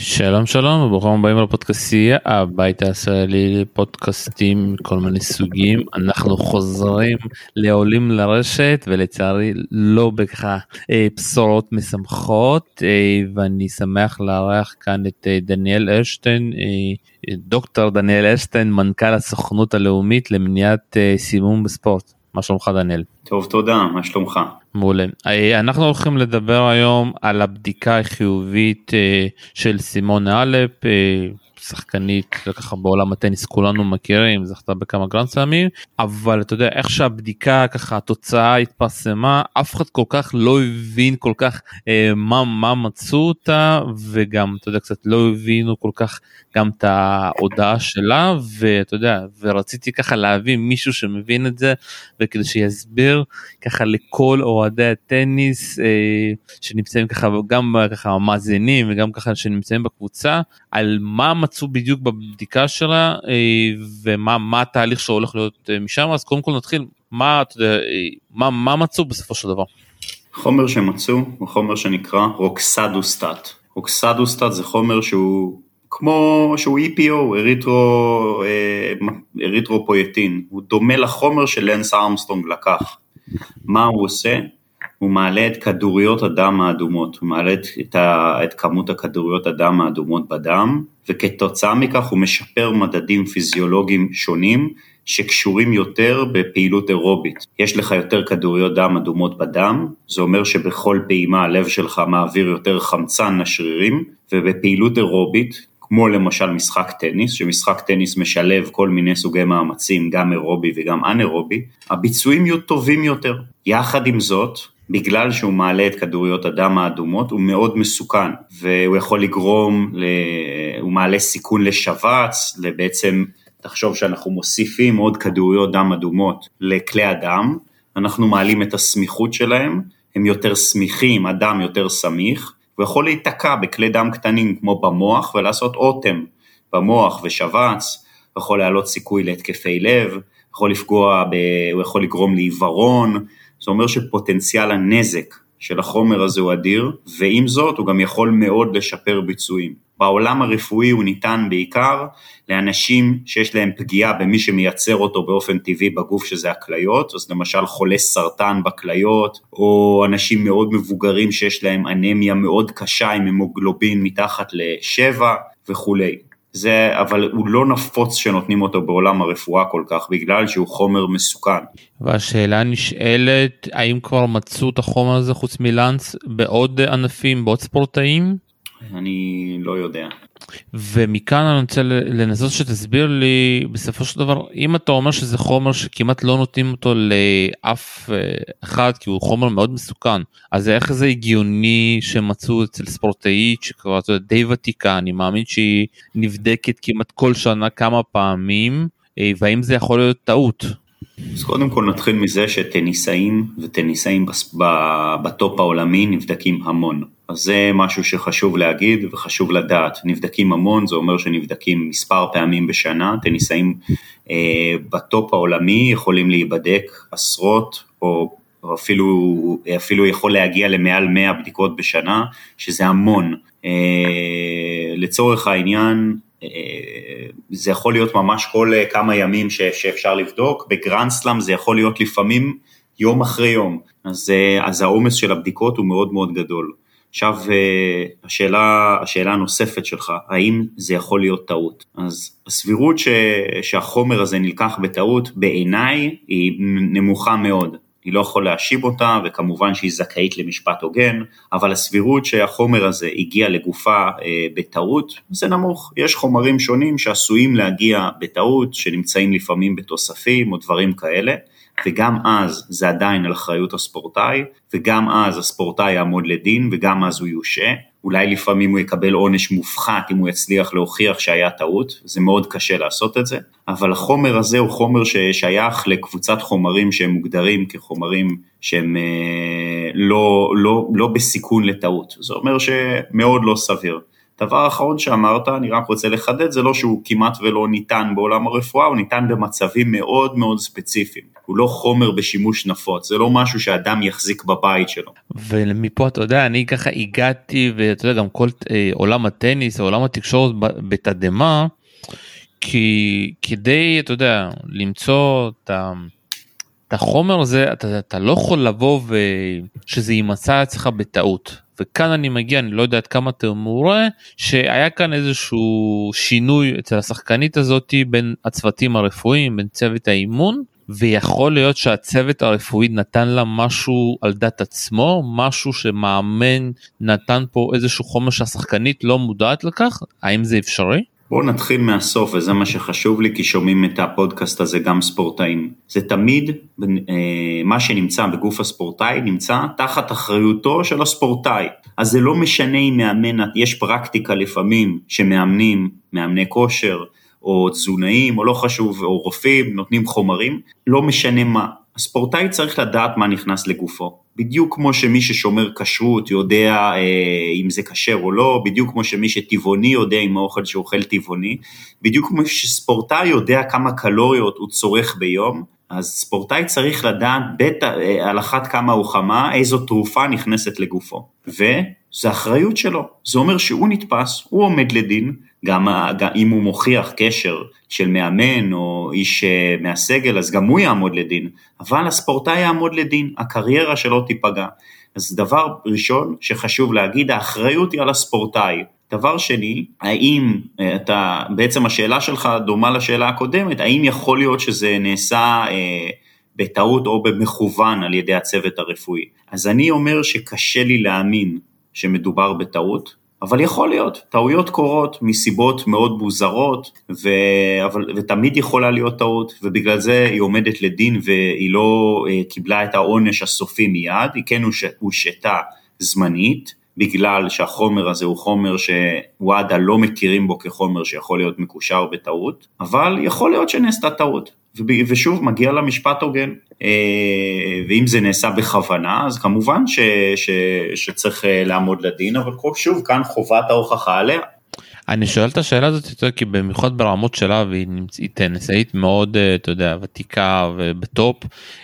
שלום שלום וברוכים הבאים לפודקאסטייה הבית הישראלי לפודקאסטים כל מיני סוגים אנחנו חוזרים לעולים לרשת ולצערי לא בככה אה, בשורות משמחות אה, ואני שמח לארח כאן את אה, דניאל ארשטיין אה, דוקטור דניאל ארשטיין מנכ"ל הסוכנות הלאומית למניעת אה, סימום בספורט מה שלומך דניאל? טוב תודה מה שלומך? מעולה. אה, אנחנו הולכים לדבר היום על הבדיקה החיובית אה, של סימונה האלפ, אה, שחקנית ככה בעולם הטניס כולנו מכירים זכתה בכמה גראנד סלאמים אבל אתה יודע איך שהבדיקה ככה התוצאה התפרסמה אף אחד כל כך לא הבין כל כך אה, מה מה מצאו אותה וגם אתה יודע קצת לא הבינו כל כך גם את ההודעה שלה ואתה יודע ורציתי ככה להביא מישהו שמבין את זה וכדי שיסביר ככה לכל אוהדי הטניס אה, שנמצאים ככה גם ככה מאזינים וגם ככה שנמצאים בקבוצה על מה מצאו בדיוק בבדיקה שלה אה, ומה מה התהליך שהולך להיות אה, משם אז קודם כל נתחיל מה אתה יודע מה מה מצאו בסופו של דבר. חומר שמצאו הוא חומר שנקרא roxadustat. roxadustat זה חומר שהוא כמו שהוא EPO, אריתרו, אה, אריתרופויטין, הוא דומה לחומר שלנס ארמסטרונג לקח. מה הוא עושה? הוא מעלה את כדוריות הדם האדומות, הוא מעלה את, את, את כמות הכדוריות הדם האדומות בדם, וכתוצאה מכך הוא משפר מדדים פיזיולוגיים שונים שקשורים יותר בפעילות אירובית. יש לך יותר כדוריות דם אדומות בדם, זה אומר שבכל פעימה הלב שלך מעביר יותר חמצן לשרירים, ובפעילות אירובית, כמו למשל משחק טניס, שמשחק טניס משלב כל מיני סוגי מאמצים, גם אירובי וגם אנאירובי, הביצועים יהיו טובים יותר. יחד עם זאת, בגלל שהוא מעלה את כדוריות הדם האדומות, הוא מאוד מסוכן, והוא יכול לגרום, ל... הוא מעלה סיכון לשבץ, לבעצם, תחשוב שאנחנו מוסיפים עוד כדוריות דם אדומות לכלי הדם, אנחנו מעלים את הסמיכות שלהם, הם יותר סמיכים, הדם יותר סמיך, הוא יכול להיתקע בכלי דם קטנים כמו במוח ולעשות אוטם במוח ושבץ, הוא יכול להעלות סיכוי להתקפי לב, יכול לפגוע, ב... הוא יכול לגרום לעיוורון, זה אומר שפוטנציאל הנזק של החומר הזה הוא אדיר, ועם זאת הוא גם יכול מאוד לשפר ביצועים. בעולם הרפואי הוא ניתן בעיקר לאנשים שיש להם פגיעה במי שמייצר אותו באופן טבעי בגוף שזה הכליות, אז למשל חולי סרטן בכליות, או אנשים מאוד מבוגרים שיש להם אנמיה מאוד קשה עם המוגלובין מתחת לשבע וכולי. זה, אבל הוא לא נפוץ שנותנים אותו בעולם הרפואה כל כך, בגלל שהוא חומר מסוכן. והשאלה נשאלת, האם כבר מצאו את החומר הזה חוץ מלאנס בעוד ענפים, בעוד ספורטאים? אני לא יודע. ומכאן אני רוצה לנסות שתסביר לי בסופו של דבר אם אתה אומר שזה חומר שכמעט לא נותנים אותו לאף אה, אחד כי הוא חומר מאוד מסוכן אז איך זה הגיוני שמצאו אצל ספורטאית שכבר אתה יודע, די ותיקה אני מאמין שהיא נבדקת כמעט כל שנה כמה פעמים אה, והאם זה יכול להיות טעות. אז קודם כל נתחיל מזה שטניסאים וטניסאים ב top העולמי נבדקים המון. אז זה משהו שחשוב להגיד וחשוב לדעת. נבדקים המון, זה אומר שנבדקים מספר פעמים בשנה, טניסאים אה, ב top העולמי יכולים להיבדק עשרות או אפילו, אפילו יכול להגיע למעל 100 בדיקות בשנה, שזה המון. אה, לצורך העניין, אה, זה יכול להיות ממש כל כמה ימים שאפשר לבדוק, בגרנדסלאם זה יכול להיות לפעמים יום אחרי יום, אז, אה, אז העומס של הבדיקות הוא מאוד מאוד גדול. עכשיו אה, השאלה, השאלה הנוספת שלך, האם זה יכול להיות טעות? אז הסבירות ש, שהחומר הזה נלקח בטעות בעיניי היא נמוכה מאוד. אני לא יכול להשיב אותה, וכמובן שהיא זכאית למשפט הוגן, אבל הסבירות שהחומר הזה הגיע לגופה אה, בטעות, זה נמוך. יש חומרים שונים שעשויים להגיע בטעות, שנמצאים לפעמים בתוספים או דברים כאלה, וגם אז זה עדיין על אחריות הספורטאי, וגם אז הספורטאי יעמוד לדין, וגם אז הוא יושה. אולי לפעמים הוא יקבל עונש מופחת אם הוא יצליח להוכיח שהיה טעות, זה מאוד קשה לעשות את זה, אבל החומר הזה הוא חומר ששייך לקבוצת חומרים שהם מוגדרים כחומרים שהם אה, לא, לא, לא בסיכון לטעות, זה אומר שמאוד לא סביר. דבר אחרון שאמרת, אני רק רוצה לחדד, זה לא שהוא כמעט ולא ניתן בעולם הרפואה, הוא ניתן במצבים מאוד מאוד ספציפיים. הוא לא חומר בשימוש נפוץ, זה לא משהו שאדם יחזיק בבית שלו. ומפה אתה יודע, אני ככה הגעתי, ואתה יודע, גם כל אה, עולם הטניס, עולם התקשורת בתדהמה, כי כדי, אתה יודע, למצוא את ה... את החומר הזה אתה, אתה לא יכול לבוא ושזה יימצא אצלך בטעות וכאן אני מגיע אני לא יודע עד כמה אתה מעורה שהיה כאן איזשהו שינוי אצל השחקנית הזאתי בין הצוותים הרפואיים בין צוות האימון ויכול להיות שהצוות הרפואי נתן לה משהו על דת עצמו משהו שמאמן נתן פה איזשהו חומר שהשחקנית לא מודעת לכך האם זה אפשרי? בואו נתחיל מהסוף וזה מה שחשוב לי כי שומעים את הפודקאסט הזה גם ספורטאים. זה תמיד אה, מה שנמצא בגוף הספורטאי נמצא תחת אחריותו של הספורטאי. אז זה לא משנה אם מאמן, יש פרקטיקה לפעמים שמאמנים, מאמני כושר או תזונאים או לא חשוב או רופאים נותנים חומרים, לא משנה מה. הספורטאי צריך לדעת מה נכנס לגופו. בדיוק כמו שמי ששומר כשרות יודע אה, אם זה כשר או לא, בדיוק כמו שמי שטבעוני יודע אם האוכל שהוא אוכל טבעוני, בדיוק כמו שספורטאי יודע כמה קלוריות הוא צורך ביום, אז ספורטאי צריך לדעת בית, אה, על אחת כמה וכמה איזו תרופה נכנסת לגופו. וזו אחריות שלו, זה אומר שהוא נתפס, הוא עומד לדין, גם, גם אם הוא מוכיח קשר של מאמן או איש אה, מהסגל, אז גם הוא יעמוד לדין, אבל הספורטאי יעמוד לדין, הקריירה שלו תיפגע. אז דבר ראשון שחשוב להגיד, האחריות היא על הספורטאי. דבר שני, האם אה, אתה, בעצם השאלה שלך דומה לשאלה הקודמת, האם יכול להיות שזה נעשה אה, בטעות או במכוון על ידי הצוות הרפואי? אז אני אומר שקשה לי להאמין שמדובר בטעות, אבל יכול להיות, טעויות קורות מסיבות מאוד מוזרות, ו... אבל... ותמיד יכולה להיות טעות, ובגלל זה היא עומדת לדין והיא לא אה, קיבלה את העונש הסופי מיד, היא כן הושתה זמנית, בגלל שהחומר הזה הוא חומר שוואדה לא מכירים בו כחומר שיכול להיות מקושר בטעות, אבל יכול להיות שנעשתה טעות. ושוב, מגיע למשפט הוגן. אה, ואם זה נעשה בכוונה, אז כמובן ש, ש, שצריך אה, לעמוד לדין, אבל שוב, כאן חובת ההוכחה עליה. אני שואל את השאלה הזאת יותר כי במיוחד ברמות שלה והיא נמצאת טניסאית מאוד אה, אתה יודע ותיקה ובטופ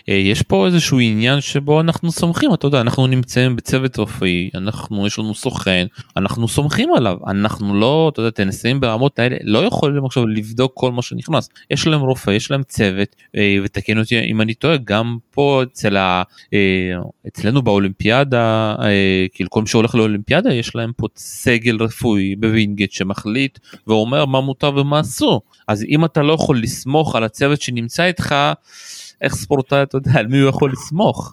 אה, יש פה איזשהו עניין שבו אנחנו סומכים אתה יודע אנחנו נמצאים בצוות רפואי אנחנו יש לנו סוכן אנחנו סומכים עליו אנחנו לא אתה יודע טניסאים ברמות האלה לא יכולים עכשיו לבדוק כל מה שנכנס יש להם רופא יש להם צוות אה, ותקן אותי אם אני טועה גם פה אצל ה, אצלנו באולימפיאדה כאילו כל מי שהולך לאולימפיאדה יש להם פה סגל רפואי בווינגייט. מחליט ואומר מה מותר ומה אסור אז אם אתה לא יכול לסמוך על הצוות שנמצא איתך איך ספורטאי אתה יודע על מי הוא יכול לסמוך.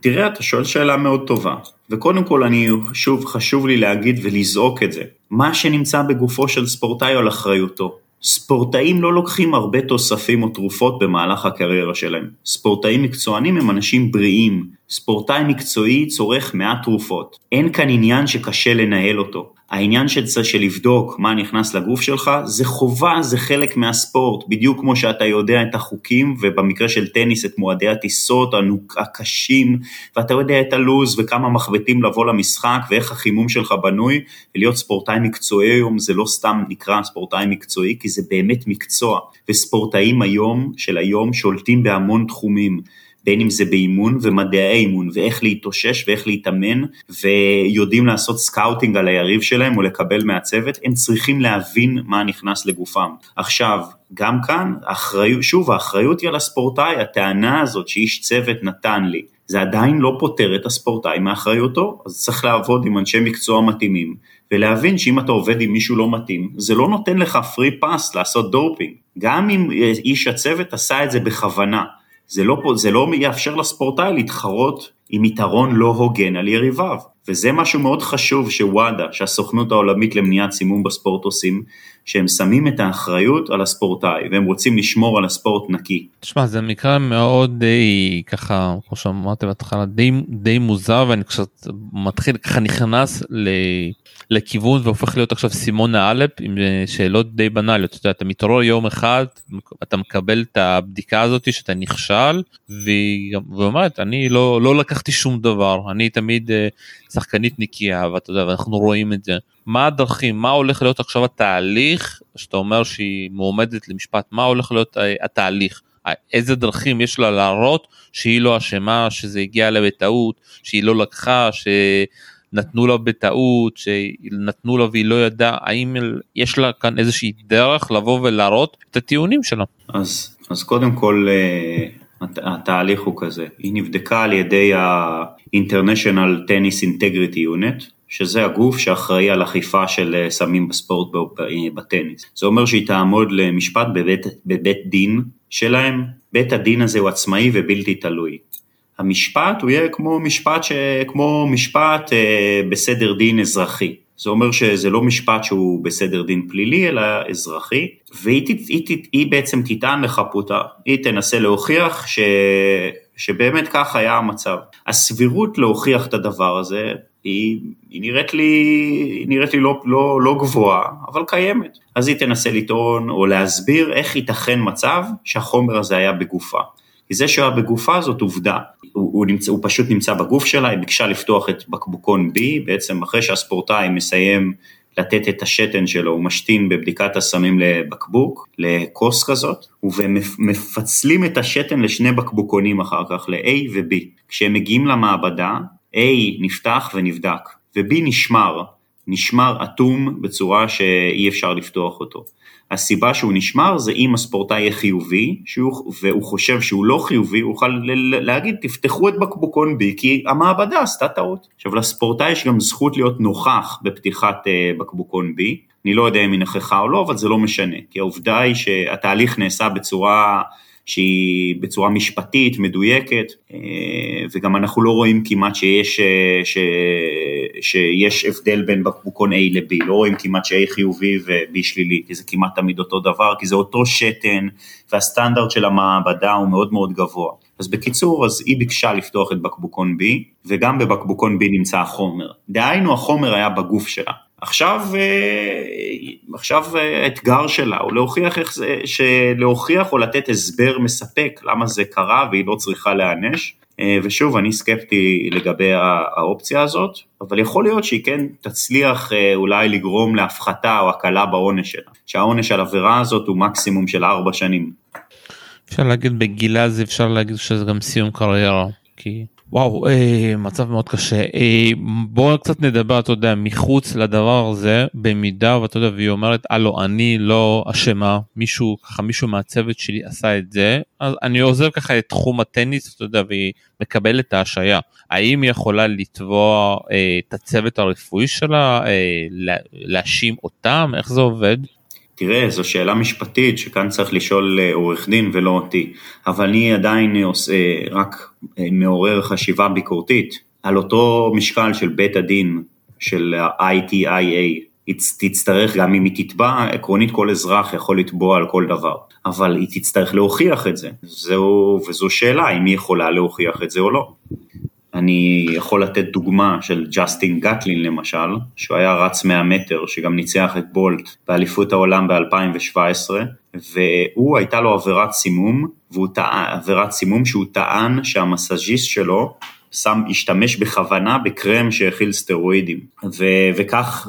תראה אתה שואל שאלה מאוד טובה וקודם כל אני שוב חשוב לי להגיד ולזעוק את זה מה שנמצא בגופו של ספורטאי על אחריותו ספורטאים לא לוקחים הרבה תוספים או תרופות במהלך הקריירה שלהם. ספורטאים מקצוענים הם אנשים בריאים. ספורטאי מקצועי צורך מעט תרופות. אין כאן עניין שקשה לנהל אותו. העניין של, של לבדוק מה נכנס לגוף שלך זה חובה, זה חלק מהספורט, בדיוק כמו שאתה יודע את החוקים ובמקרה של טניס את מועדי הטיסות הקשים ואתה יודע את הלו"ז וכמה מחבטים לבוא למשחק ואיך החימום שלך בנוי ולהיות ספורטאי מקצועי היום זה לא סתם נקרא ספורטאי מקצועי כי זה באמת מקצוע וספורטאים היום של היום שולטים בהמון תחומים בין אם זה באימון ומדעי האימון ואיך להתאושש ואיך להתאמן ויודעים לעשות scouting על היריב שלהם או לקבל מהצוות, הם צריכים להבין מה נכנס לגופם. עכשיו, גם כאן, אחריות, שוב, האחריות היא על הספורטאי, הטענה הזאת שאיש צוות נתן לי, זה עדיין לא פוטר את הספורטאי מאחריותו, אז צריך לעבוד עם אנשי מקצוע מתאימים, ולהבין שאם אתה עובד עם מישהו לא מתאים, זה לא נותן לך free pass לעשות דופינג. גם אם איש הצוות עשה את זה בכוונה, זה לא, זה לא יאפשר לספורטאי להתחרות עם יתרון לא הוגן על יריביו. וזה משהו מאוד חשוב שוואדה, שהסוכנות העולמית למניעת סימום בספורט עושים, שהם שמים את האחריות על הספורטאי, והם רוצים לשמור על הספורט נקי. תשמע, זה מקרה מאוד די, ככה, כמו שאמרתי בהתחלה, די, די מוזר, ואני קצת מתחיל, ככה נכנס ל... לכיוון והופך להיות עכשיו סימונה אלפ עם אה, שאלות די בנאליות אתה, אתה מתעורר יום אחד אתה מקבל את הבדיקה הזאת שאתה נכשל והיא אומרת אני לא לא לקח לקחתי שום דבר, אני תמיד אה, שחקנית נקייה, ואתה יודע, ואנחנו רואים את זה. מה הדרכים, מה הולך להיות עכשיו התהליך, שאתה אומר שהיא מועמדת למשפט, מה הולך להיות אה, התהליך? איזה דרכים יש לה להראות שהיא לא אשמה, שזה הגיע לה בטעות, שהיא לא לקחה, שנתנו לה בטעות, שנתנו לה והיא לא ידעה, האם יש לה כאן איזושהי דרך לבוא ולהראות את הטיעונים שלה? אז, אז קודם כל אה, התהליך הוא כזה, היא נבדקה על ידי ה-International Tennis Integrity Unit, שזה הגוף שאחראי על אכיפה של אה, סמים בספורט בטניס. זה אומר שהיא תעמוד למשפט בבית, בבית דין שלהם, בית הדין הזה הוא עצמאי ובלתי תלוי. המשפט הוא יהיה כמו משפט, ש... כמו משפט אה, בסדר דין אזרחי. זה אומר שזה לא משפט שהוא בסדר דין פלילי, אלא אזרחי, והיא היא, היא, היא בעצם תטען לחפותה, היא תנסה להוכיח ש, שבאמת כך היה המצב. הסבירות להוכיח את הדבר הזה, היא, היא נראית לי, היא נראית לי לא, לא, לא גבוהה, אבל קיימת. אז היא תנסה לטעון או להסביר איך ייתכן מצב שהחומר הזה היה בגופה. כי זה שהוא היה בגופה זאת עובדה, הוא, הוא, נמצא, הוא פשוט נמצא בגוף שלה, היא ביקשה לפתוח את בקבוקון B, בעצם אחרי שהספורטאי מסיים לתת את השתן שלו, הוא משתין בבדיקת הסמים לבקבוק, לכוס כזאת, ומפצלים את השתן לשני בקבוקונים אחר כך, ל-A ו-B. כשהם מגיעים למעבדה, A נפתח ונבדק, ו-B נשמר, נשמר אטום בצורה שאי אפשר לפתוח אותו. הסיבה שהוא נשמר זה אם הספורטאי יהיה חיובי שהוא, והוא חושב שהוא לא חיובי, הוא יוכל להגיד תפתחו את בקבוקון בי כי המעבדה עשתה טעות. עכשיו לספורטאי יש גם זכות להיות נוכח בפתיחת uh, בקבוקון בי, אני לא יודע אם היא נכחה או לא, אבל זה לא משנה, כי העובדה היא שהתהליך נעשה בצורה שהיא בצורה משפטית, מדויקת, אה, וגם אנחנו לא רואים כמעט שיש, אה, ש, שיש הבדל בין בקבוקון A ל-B, לא רואים כמעט ש-A חיובי ו-B שלילי, כי זה כמעט תמיד אותו דבר, כי זה אותו שתן, והסטנדרט של המעבדה הוא מאוד מאוד גבוה. אז בקיצור, אז היא ביקשה לפתוח את בקבוקון B, וגם בבקבוקון B נמצא החומר. דהיינו, החומר היה בגוף שלה. עכשיו, אה, עכשיו האתגר שלה הוא להוכיח איך זה, להוכיח או לתת הסבר מספק למה זה קרה והיא לא צריכה להיענש. אה, ושוב, אני סקפטי לגבי האופציה הזאת, אבל יכול להיות שהיא כן תצליח אה, אולי לגרום להפחתה או הקלה בעונש שלה, שהעונש על עבירה הזאת הוא מקסימום של ארבע שנים. אפשר להגיד בגילה זה אפשר להגיד שזה גם סיום קריירה, כי וואו אה, מצב מאוד קשה. אה, בוא קצת נדבר אתה יודע מחוץ לדבר הזה במידה ואתה יודע והיא אומרת הלו אני לא אשמה מישהו ככה מישהו מהצוות שלי עשה את זה אז אני עוזב ככה את תחום הטניס אתה יודע והיא מקבלת את ההשעיה. האם היא יכולה לתבוע אה, את הצוות הרפואי שלה אה, להאשים אותם? איך זה עובד. תראה, זו שאלה משפטית שכאן צריך לשאול אה, עורך דין ולא אותי, אבל אני עדיין עושה, רק אה, מעורר חשיבה ביקורתית על אותו משקל של בית הדין של ה-ITIA, תצטרך, גם אם היא תתבע, עקרונית כל אזרח יכול לתבוע על כל דבר, אבל היא תצטרך להוכיח את זה, זהו, וזו שאלה אם היא יכולה להוכיח את זה או לא. אני יכול לתת דוגמה של ג'סטין גטלין למשל, שהוא היה רץ 100 מטר, שגם ניצח את בולט באליפות העולם ב-2017, והוא הייתה לו עבירת סימום, והוא טען, עבירת סימום שהוא טען שהמסאז'יסט שלו שם, השתמש בכוונה בקרם שהכיל סטרואידים, ו- וכך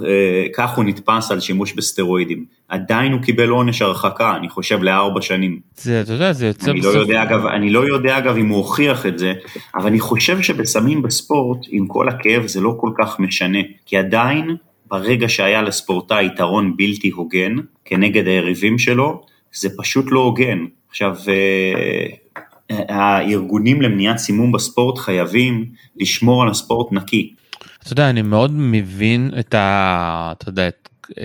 אה, הוא נתפס על שימוש בסטרואידים. עדיין הוא קיבל עונש הרחקה, אני חושב לארבע שנים. זה, אתה יודע, זה יוצא אני לא בסוף. לא יודע, אגב, אני לא יודע אגב אם הוא הוכיח את זה, אבל אני חושב שבסמים בספורט, עם כל הכאב, זה לא כל כך משנה, כי עדיין, ברגע שהיה לספורטאי יתרון בלתי הוגן כנגד היריבים שלו, זה פשוט לא הוגן. עכשיו, אה, הארגונים למניעת סימום בספורט חייבים לשמור על הספורט נקי. אתה יודע, אני מאוד מבין את ה... אתה יודע,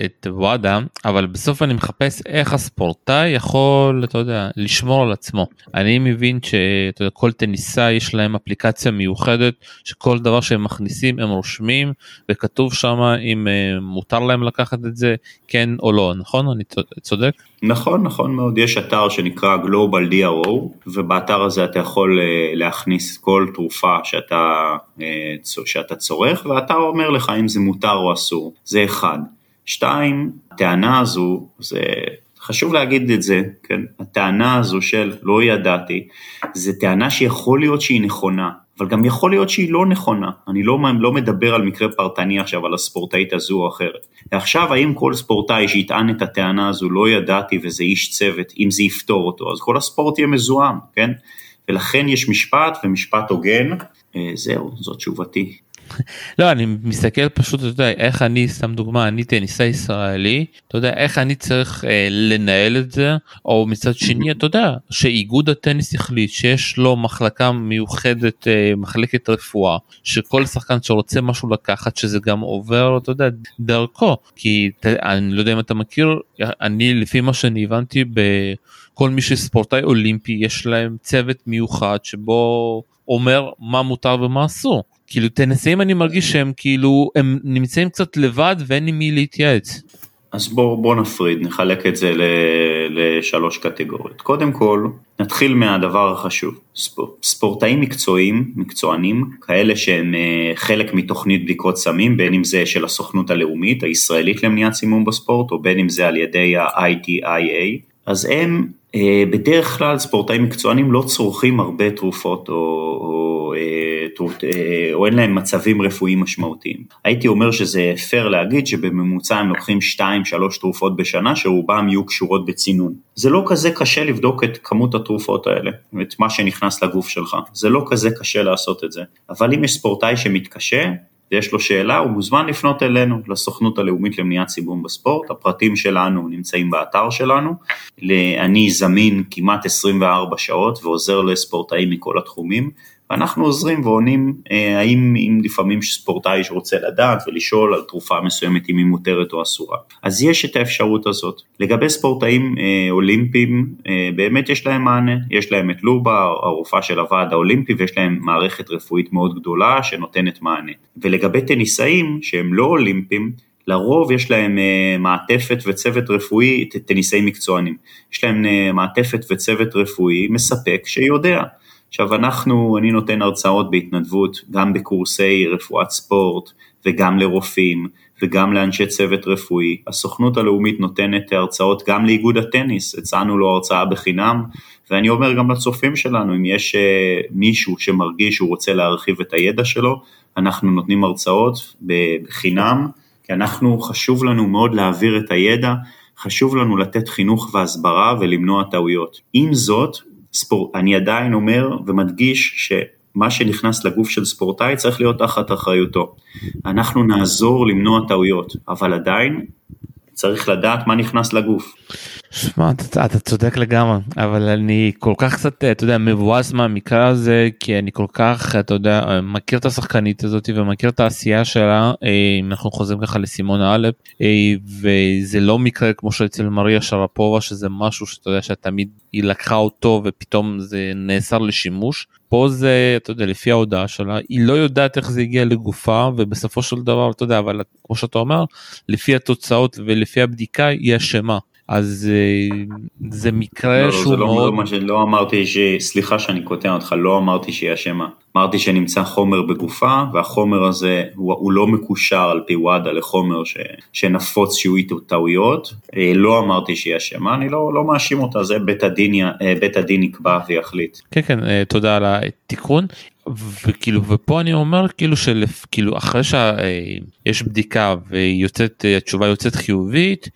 את וואדה אבל בסוף אני מחפש איך הספורטאי יכול אתה יודע לשמור על עצמו. אני מבין שכל טניסאי יש להם אפליקציה מיוחדת שכל דבר שהם מכניסים הם רושמים וכתוב שם אם אה, מותר להם לקחת את זה כן או לא. נכון? אני צודק? נכון נכון מאוד. יש אתר שנקרא Global DRO ובאתר הזה אתה יכול אה, להכניס כל תרופה שאתה אה, שאתה צורך ואתה אומר לך אם זה מותר או אסור. זה אחד. שתיים, הטענה הזו, זה חשוב להגיד את זה, כן? הטענה הזו של לא ידעתי, זה טענה שיכול להיות שהיא נכונה, אבל גם יכול להיות שהיא לא נכונה, אני לא, לא מדבר על מקרה פרטני עכשיו על הספורטאית הזו או אחרת. ועכשיו האם כל ספורטאי שיטען את הטענה הזו לא ידעתי וזה איש צוות, אם זה יפתור אותו, אז כל הספורט יהיה מזוהם, כן? ולכן יש משפט ומשפט הוגן, אה, זהו, זאת תשובתי. לא אני מסתכל פשוט אתה יודע איך אני שם דוגמה אני טניסאי ישראלי אתה יודע איך אני צריך אה, לנהל את זה או מצד שני אתה יודע שאיגוד הטניס החליט שיש לו מחלקה מיוחדת אה, מחלקת רפואה שכל שחקן שרוצה משהו לקחת שזה גם עובר אתה יודע דרכו כי אני לא יודע אם אתה מכיר אני לפי מה שאני הבנתי בכל מי שספורטאי אולימפי יש להם צוות מיוחד שבו אומר מה מותר ומה אסור. כאילו טנסאים אני מרגיש שהם כאילו הם נמצאים קצת לבד ואין עם מי להתייעץ. אז בואו בוא נפריד, נחלק את זה לשלוש קטגוריות. קודם כל, נתחיל מהדבר החשוב. ספור, ספורטאים מקצועיים, מקצוענים, כאלה שהם אה, חלק מתוכנית בדיקות סמים, בין אם זה של הסוכנות הלאומית, הישראלית למניעת סימום בספורט, או בין אם זה על ידי ה-ITIA, אז הם אה, בדרך כלל ספורטאים מקצוענים לא צורכים הרבה תרופות או, או, או, אה, אה, או אין להם מצבים רפואיים משמעותיים. הייתי אומר שזה פייר להגיד שבממוצע הם לוקחים 2-3 תרופות בשנה שרובם יהיו קשורות בצינון. זה לא כזה קשה לבדוק את כמות התרופות האלה, את מה שנכנס לגוף שלך, זה לא כזה קשה לעשות את זה. אבל אם יש ספורטאי שמתקשה, ויש לו שאלה, הוא מוזמן לפנות אלינו, לסוכנות הלאומית למניעת סיבום בספורט, הפרטים שלנו נמצאים באתר שלנו, אני זמין כמעט 24 שעות ועוזר לספורטאים מכל התחומים, ואנחנו עוזרים ועונים אה, האם אם לפעמים ספורטאי שרוצה לדעת ולשאול על תרופה מסוימת אם היא מותרת או אסורה. אז יש את האפשרות הזאת. לגבי ספורטאים אה, אולימפיים, אה, באמת יש להם מענה, יש להם את לובה, הרופאה של הוועד האולימפי, ויש להם מערכת רפואית מאוד גדולה שנותנת מענה. ולגבי טניסאים שהם לא אולימפיים, לרוב יש להם uh, מעטפת וצוות רפואי, טניסאים מקצוענים, יש להם uh, מעטפת וצוות רפואי מספק שיודע עכשיו אנחנו, אני נותן הרצאות בהתנדבות גם בקורסי רפואת ספורט וגם לרופאים וגם לאנשי צוות רפואי. הסוכנות הלאומית נותנת הרצאות גם לאיגוד הטניס, הצענו לו הרצאה בחינם ואני אומר גם לצופים שלנו, אם יש uh, מישהו שמרגיש שהוא רוצה להרחיב את הידע שלו, אנחנו נותנים הרצאות בחינם, כי אנחנו, חשוב לנו מאוד להעביר את הידע, חשוב לנו לתת חינוך והסברה ולמנוע טעויות. עם זאת, ספור, אני עדיין אומר ומדגיש שמה שנכנס לגוף של ספורטאי צריך להיות תחת אחריותו. אנחנו נעזור למנוע טעויות, אבל עדיין צריך לדעת מה נכנס לגוף. שמע, אתה, אתה צודק לגמרי, אבל אני כל כך קצת, אתה יודע, מבואס מהמקרה הזה, כי אני כל כך, אתה יודע, מכיר את השחקנית הזאת ומכיר את העשייה שלה, אה, אם אנחנו חוזרים ככה לסימונה אלפ, אה, וזה לא מקרה כמו שאצל מריה שרפובה, שזה משהו שאתה יודע שתמיד היא לקחה אותו ופתאום זה נאסר לשימוש. פה זה, אתה יודע, לפי ההודעה שלה, היא לא יודעת איך זה הגיע לגופה, ובסופו של דבר, אתה יודע, אבל כמו שאתה אומר, לפי התוצאות ולפי הבדיקה, היא אשמה. אז אה, זה מקרה לא, שהוא זה לא, מאוד... לא, לא אמרתי ש... סליחה שאני קוטע אותך, לא אמרתי שהיא אשמה. אמרתי שנמצא חומר בגופה, והחומר הזה הוא, הוא לא מקושר על פי וואדה לחומר ש, שנפוץ שיהיו איתו טעויות. אה, לא אמרתי שהיא אשמה, אני לא, לא מאשים אותה, זה בית הדין, אה, בית הדין יקבע ויחליט. כן, כן, תודה על התיקון. וכאילו ופה אני אומר כאילו של כאילו אחרי שיש בדיקה ויוצאת התשובה יוצאת חיובית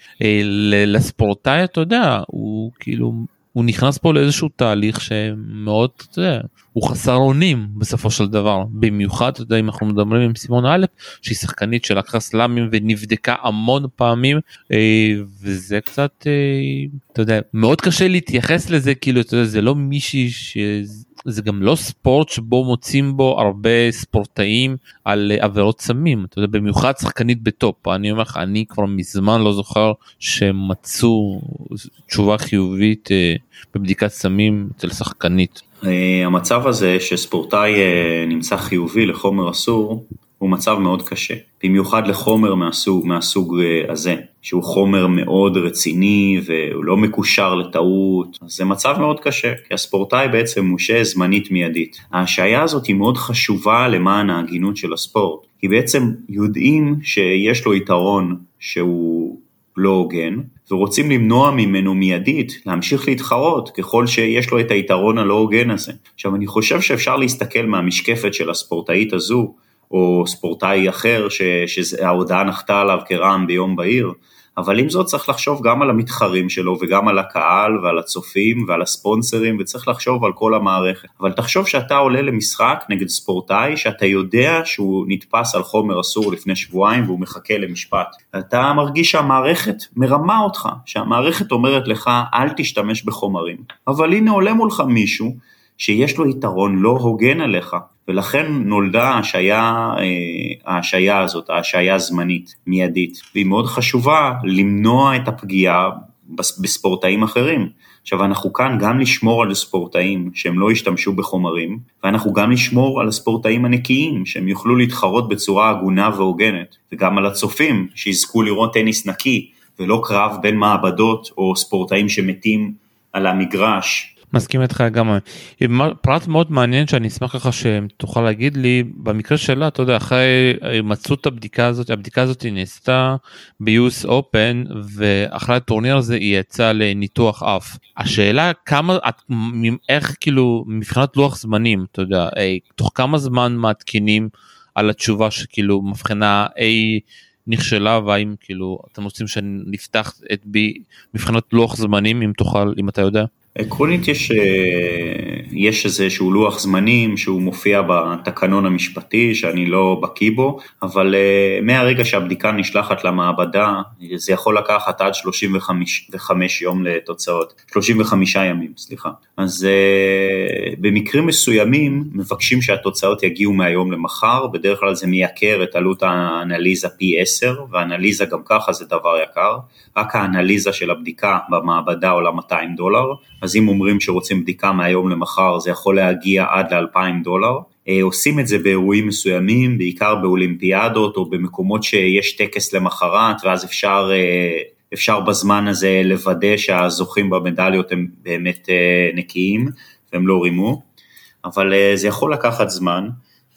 לספורטאי אתה יודע הוא כאילו הוא נכנס פה לאיזשהו תהליך שמאוד אתה יודע, הוא חסר אונים בסופו של דבר. במיוחד אתה יודע אם אנחנו מדברים עם סימון א' שהיא שחקנית שלקחה סלאמים ונבדקה המון פעמים וזה קצת אתה יודע מאוד קשה להתייחס לזה כאילו אתה יודע זה לא מישהי ש... זה גם לא ספורט שבו מוצאים בו הרבה ספורטאים על עבירות סמים אתה יודע במיוחד שחקנית בטופ אני אומר לך אני כבר מזמן לא זוכר שמצאו תשובה חיובית אה, בבדיקת סמים אצל שחקנית. אה, המצב הזה שספורטאי אה, נמצא חיובי לחומר אסור הוא מצב מאוד קשה, במיוחד לחומר מהסוג, מהסוג אה, הזה, שהוא חומר מאוד רציני והוא לא מקושר לטעות, אז זה מצב מאוד קשה, כי הספורטאי בעצם מושה זמנית מיידית. ההשעיה הזאת היא מאוד חשובה למען ההגינות של הספורט, כי בעצם יודעים שיש לו יתרון שהוא לא הוגן, ורוצים למנוע ממנו מיידית להמשיך להתחרות ככל שיש לו את היתרון הלא הוגן הזה. עכשיו אני חושב שאפשר להסתכל מהמשקפת של הספורטאית הזו, או ספורטאי אחר שההודעה נחתה עליו כרעם ביום בהיר, אבל עם זאת צריך לחשוב גם על המתחרים שלו וגם על הקהל ועל הצופים ועל הספונסרים וצריך לחשוב על כל המערכת. אבל תחשוב שאתה עולה למשחק נגד ספורטאי שאתה יודע שהוא נתפס על חומר אסור לפני שבועיים והוא מחכה למשפט. אתה מרגיש שהמערכת מרמה אותך, שהמערכת אומרת לך אל תשתמש בחומרים. אבל הנה עולה מולך מישהו שיש לו יתרון לא הוגן עליך, ולכן נולדה ההשעיה, אה, ההשעיה הזאת, ההשעיה הזמנית, מיידית, והיא מאוד חשובה למנוע את הפגיעה בספורטאים אחרים. עכשיו אנחנו כאן גם לשמור על ספורטאים שהם לא ישתמשו בחומרים, ואנחנו גם לשמור על הספורטאים הנקיים, שהם יוכלו להתחרות בצורה הגונה והוגנת, וגם על הצופים, שיזכו לראות טניס נקי, ולא קרב בין מעבדות או ספורטאים שמתים על המגרש מסכים איתך גם פרט מאוד מעניין שאני אשמח לך שתוכל להגיד לי במקרה שלה אתה יודע אחרי מצאו הבדיקה הזאת הבדיקה הזאת נעשתה ביוס אופן ואחרי הטורניר הזה היא יצאה לניתוח אף השאלה כמה את איך כאילו מבחינת לוח זמנים אתה יודע אי, תוך כמה זמן מעדכנים על התשובה שכאילו מבחינה A נכשלה והאם כאילו אתם רוצים שנפתח את בי מבחינת לוח זמנים אם תוכל אם אתה יודע. עקרונית יש, אה, יש איזשהו לוח זמנים שהוא מופיע בתקנון המשפטי שאני לא בקיא בו, אבל אה, מהרגע שהבדיקה נשלחת למעבדה זה יכול לקחת עד 35 יום לתוצאות, 35 ימים, סליחה. אז אה, במקרים מסוימים מבקשים שהתוצאות יגיעו מהיום למחר, בדרך כלל זה מייקר את עלות האנליזה פי 10, ואנליזה גם ככה זה דבר יקר, רק האנליזה של הבדיקה במעבדה עולה 200 דולר. אז אם אומרים שרוצים בדיקה מהיום למחר זה יכול להגיע עד ל-2,000 דולר. אה, עושים את זה באירועים מסוימים, בעיקר באולימפיאדות או במקומות שיש טקס למחרת ואז אפשר, אה, אפשר בזמן הזה לוודא שהזוכים במדליות הם באמת אה, נקיים והם לא רימו, אבל זה יכול לקחת זמן.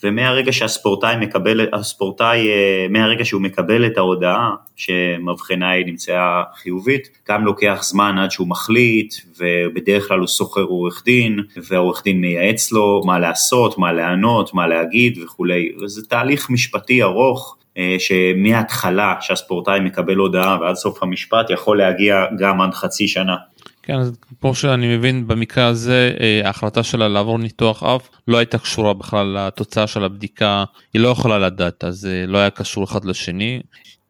ומהרגע שהספורטאי מקבל, הספורטאי, אה, מהרגע שהוא מקבל את ההודעה שמבחנה היא נמצאה חיובית, גם לוקח זמן עד שהוא מחליט, ובדרך כלל הוא שוכר עורך דין, והעורך דין מייעץ לו מה לעשות, מה לענות, מה להגיד וכולי, וזה תהליך משפטי ארוך. אה, שמההתחלה שהספורטאי מקבל הודעה ועד סוף המשפט יכול להגיע גם עד חצי שנה. כן, אז כמו שאני מבין במקרה הזה אה, ההחלטה שלה לעבור ניתוח אף לא הייתה קשורה בכלל לתוצאה של הבדיקה היא לא יכולה לדעת אז אה, לא היה קשור אחד לשני.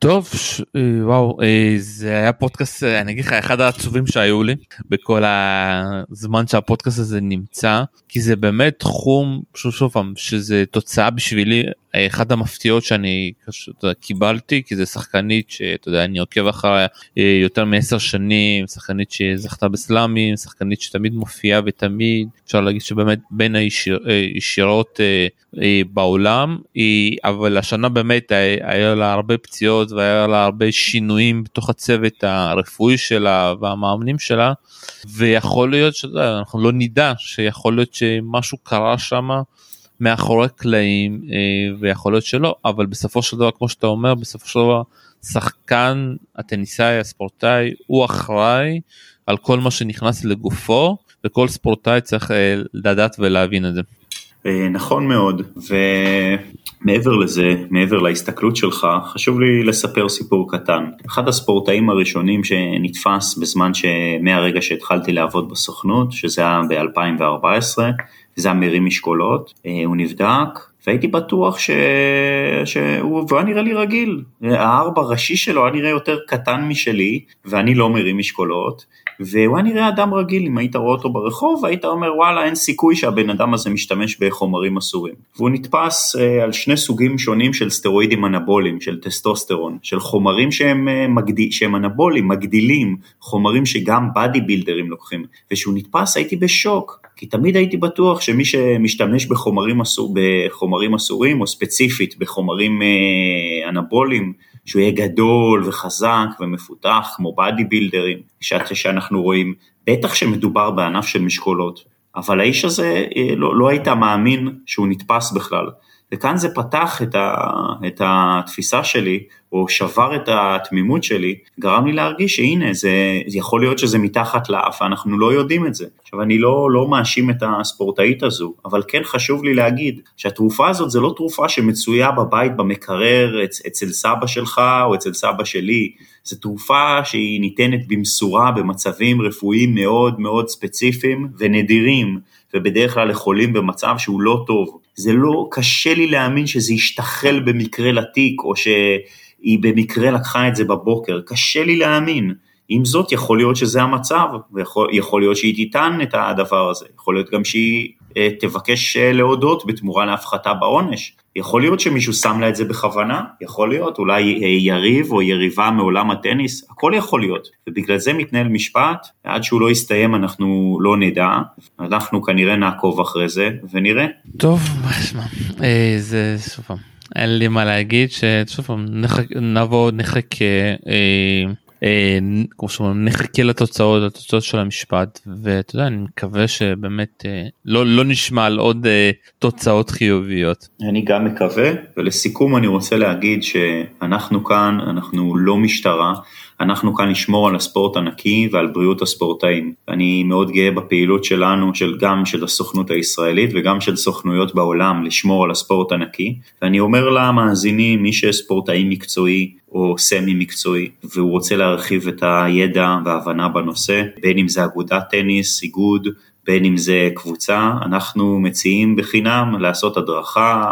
טוב ש... אה, וואו זה היה פודקאסט אני אגיד לך אחד העצובים שהיו לי בכל הזמן שהפודקאסט הזה נמצא כי זה באמת תחום שוב שוב פעם שזה תוצאה בשבילי אחד המפתיעות שאני קיבלתי כי זה שחקנית שאתה יודע אני עוקב אחריה אה, יותר מעשר שנים שחקנית שזכתה בסלאמים שחקנית שתמיד מופיעה ותמיד אפשר להגיד שבאמת בין הישירות אה, בעולם אבל השנה באמת היה לה הרבה פציעות והיה לה הרבה שינויים בתוך הצוות הרפואי שלה והמאמנים שלה ויכול להיות שאנחנו לא נדע שיכול להיות שמשהו קרה שמה. מאחורי קלעים אה, ויכול להיות שלא אבל בסופו של דבר כמו שאתה אומר בסופו של דבר שחקן הטניסאי הספורטאי הוא אחראי על כל מה שנכנס לגופו וכל ספורטאי צריך אה, לדעת ולהבין את זה. אה, נכון מאוד ומעבר לזה מעבר להסתכלות שלך חשוב לי לספר סיפור קטן. אחד הספורטאים הראשונים שנתפס בזמן שמהרגע שהתחלתי לעבוד בסוכנות שזה היה ב-2014 זה היה מרים משקולות אה, הוא נבדק והייתי בטוח ש... שהוא היה נראה לי רגיל, הארבע ראשי שלו היה נראה יותר קטן משלי ואני לא מרים משקולות והוא היה נראה אדם רגיל, אם היית רואה אותו ברחוב היית אומר וואלה אין סיכוי שהבן אדם הזה משתמש בחומרים אסורים. והוא נתפס uh, על שני סוגים שונים של סטרואידים אנבוליים, של טסטוסטרון, של חומרים שהם, uh, מגד... שהם אנבוליים, מגדילים, חומרים שגם בדי בילדרים לוקחים, וכשהוא נתפס הייתי בשוק, כי תמיד הייתי בטוח שמי שמשתמש בחומרים, אסור, בחומרים אסורים או ספציפית בחומרים uh, אנבוליים שהוא יהיה גדול וחזק ומפותח כמו בדי בילדרים שאנחנו רואים, בטח שמדובר בענף של משקולות, אבל האיש הזה אה, לא, לא היית מאמין שהוא נתפס בכלל. וכאן זה פתח את, ה, את התפיסה שלי, או שבר את התמימות שלי, גרם לי להרגיש שהנה, זה, יכול להיות שזה מתחת לאף, אנחנו לא יודעים את זה. עכשיו, אני לא, לא מאשים את הספורטאית הזו, אבל כן חשוב לי להגיד שהתרופה הזאת זה לא תרופה שמצויה בבית במקרר אצ, אצל סבא שלך או אצל סבא שלי, זו תרופה שהיא ניתנת במשורה במצבים רפואיים מאוד מאוד ספציפיים ונדירים, ובדרך כלל לחולים במצב שהוא לא טוב. זה לא, קשה לי להאמין שזה ישתחל במקרה לתיק, או שהיא במקרה לקחה את זה בבוקר, קשה לי להאמין. עם זאת, יכול להיות שזה המצב, ויכול להיות שהיא תיתן את הדבר הזה, יכול להיות גם שהיא אה, תבקש אה, להודות בתמורה להפחתה בעונש. יכול להיות שמישהו שם לה את זה בכוונה, יכול להיות, אולי אה, יריב או יריבה מעולם הטניס, הכל יכול להיות, ובגלל זה מתנהל משפט, ועד שהוא לא יסתיים אנחנו לא נדע, אנחנו כנראה נעקוב אחרי זה ונראה. טוב, מה שמע, זה שוב פעם, אין לי מה להגיד פעם נבוא נחכה. אה, כמו שאומרים נחכה לתוצאות לתוצאות של המשפט ואתה יודע אני מקווה שבאמת אה, לא לא נשמע על עוד אה, תוצאות חיוביות. אני גם מקווה ולסיכום אני רוצה להגיד שאנחנו כאן אנחנו לא משטרה אנחנו כאן לשמור על הספורט הנקי ועל בריאות הספורטאים. אני מאוד גאה בפעילות שלנו, של גם של הסוכנות הישראלית וגם של סוכנויות בעולם, לשמור על הספורט הנקי. ואני אומר למאזינים, מי שספורטאי מקצועי או סמי מקצועי, והוא רוצה להרחיב את הידע וההבנה בנושא, בין אם זה אגודת טניס, איגוד, בין אם זה קבוצה, אנחנו מציעים בחינם לעשות הדרכה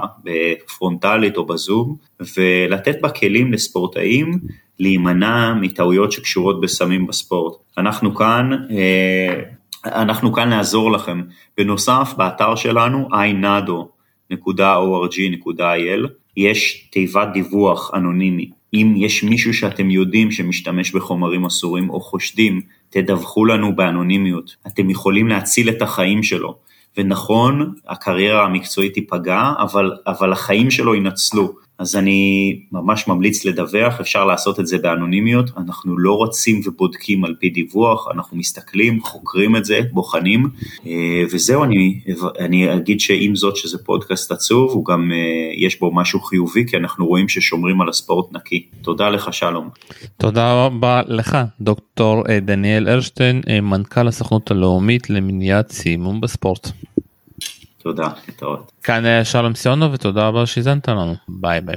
פרונטלית או בזום, ולתת בה כלים לספורטאים להימנע מטעויות שקשורות בסמים בספורט. אנחנו כאן, אה, אנחנו כאן לעזור לכם. בנוסף, באתר שלנו, inado.org.il, יש תיבת דיווח אנונימי. אם יש מישהו שאתם יודעים שמשתמש בחומרים אסורים או חושדים, תדווחו לנו באנונימיות. אתם יכולים להציל את החיים שלו. ונכון, הקריירה המקצועית תיפגע, אבל, אבל החיים שלו ינצלו. אז אני ממש ממליץ לדווח, אפשר לעשות את זה באנונימיות, אנחנו לא רצים ובודקים על פי דיווח, אנחנו מסתכלים, חוקרים את זה, בוחנים, אה, וזהו, אני, אני אגיד שעם זאת שזה פודקאסט עצוב, הוא גם, אה, יש בו משהו חיובי, כי אנחנו רואים ששומרים על הספורט נקי. תודה לך, שלום. תודה רבה לך, דוקטור אה, דניאל ארשטיין, מנכ"ל הסוכנות הלאומית למניעת סימום בספורט. תודה, להתראות. כאן שלום סיונו ותודה רבה שהזנת לנו, ביי ביי.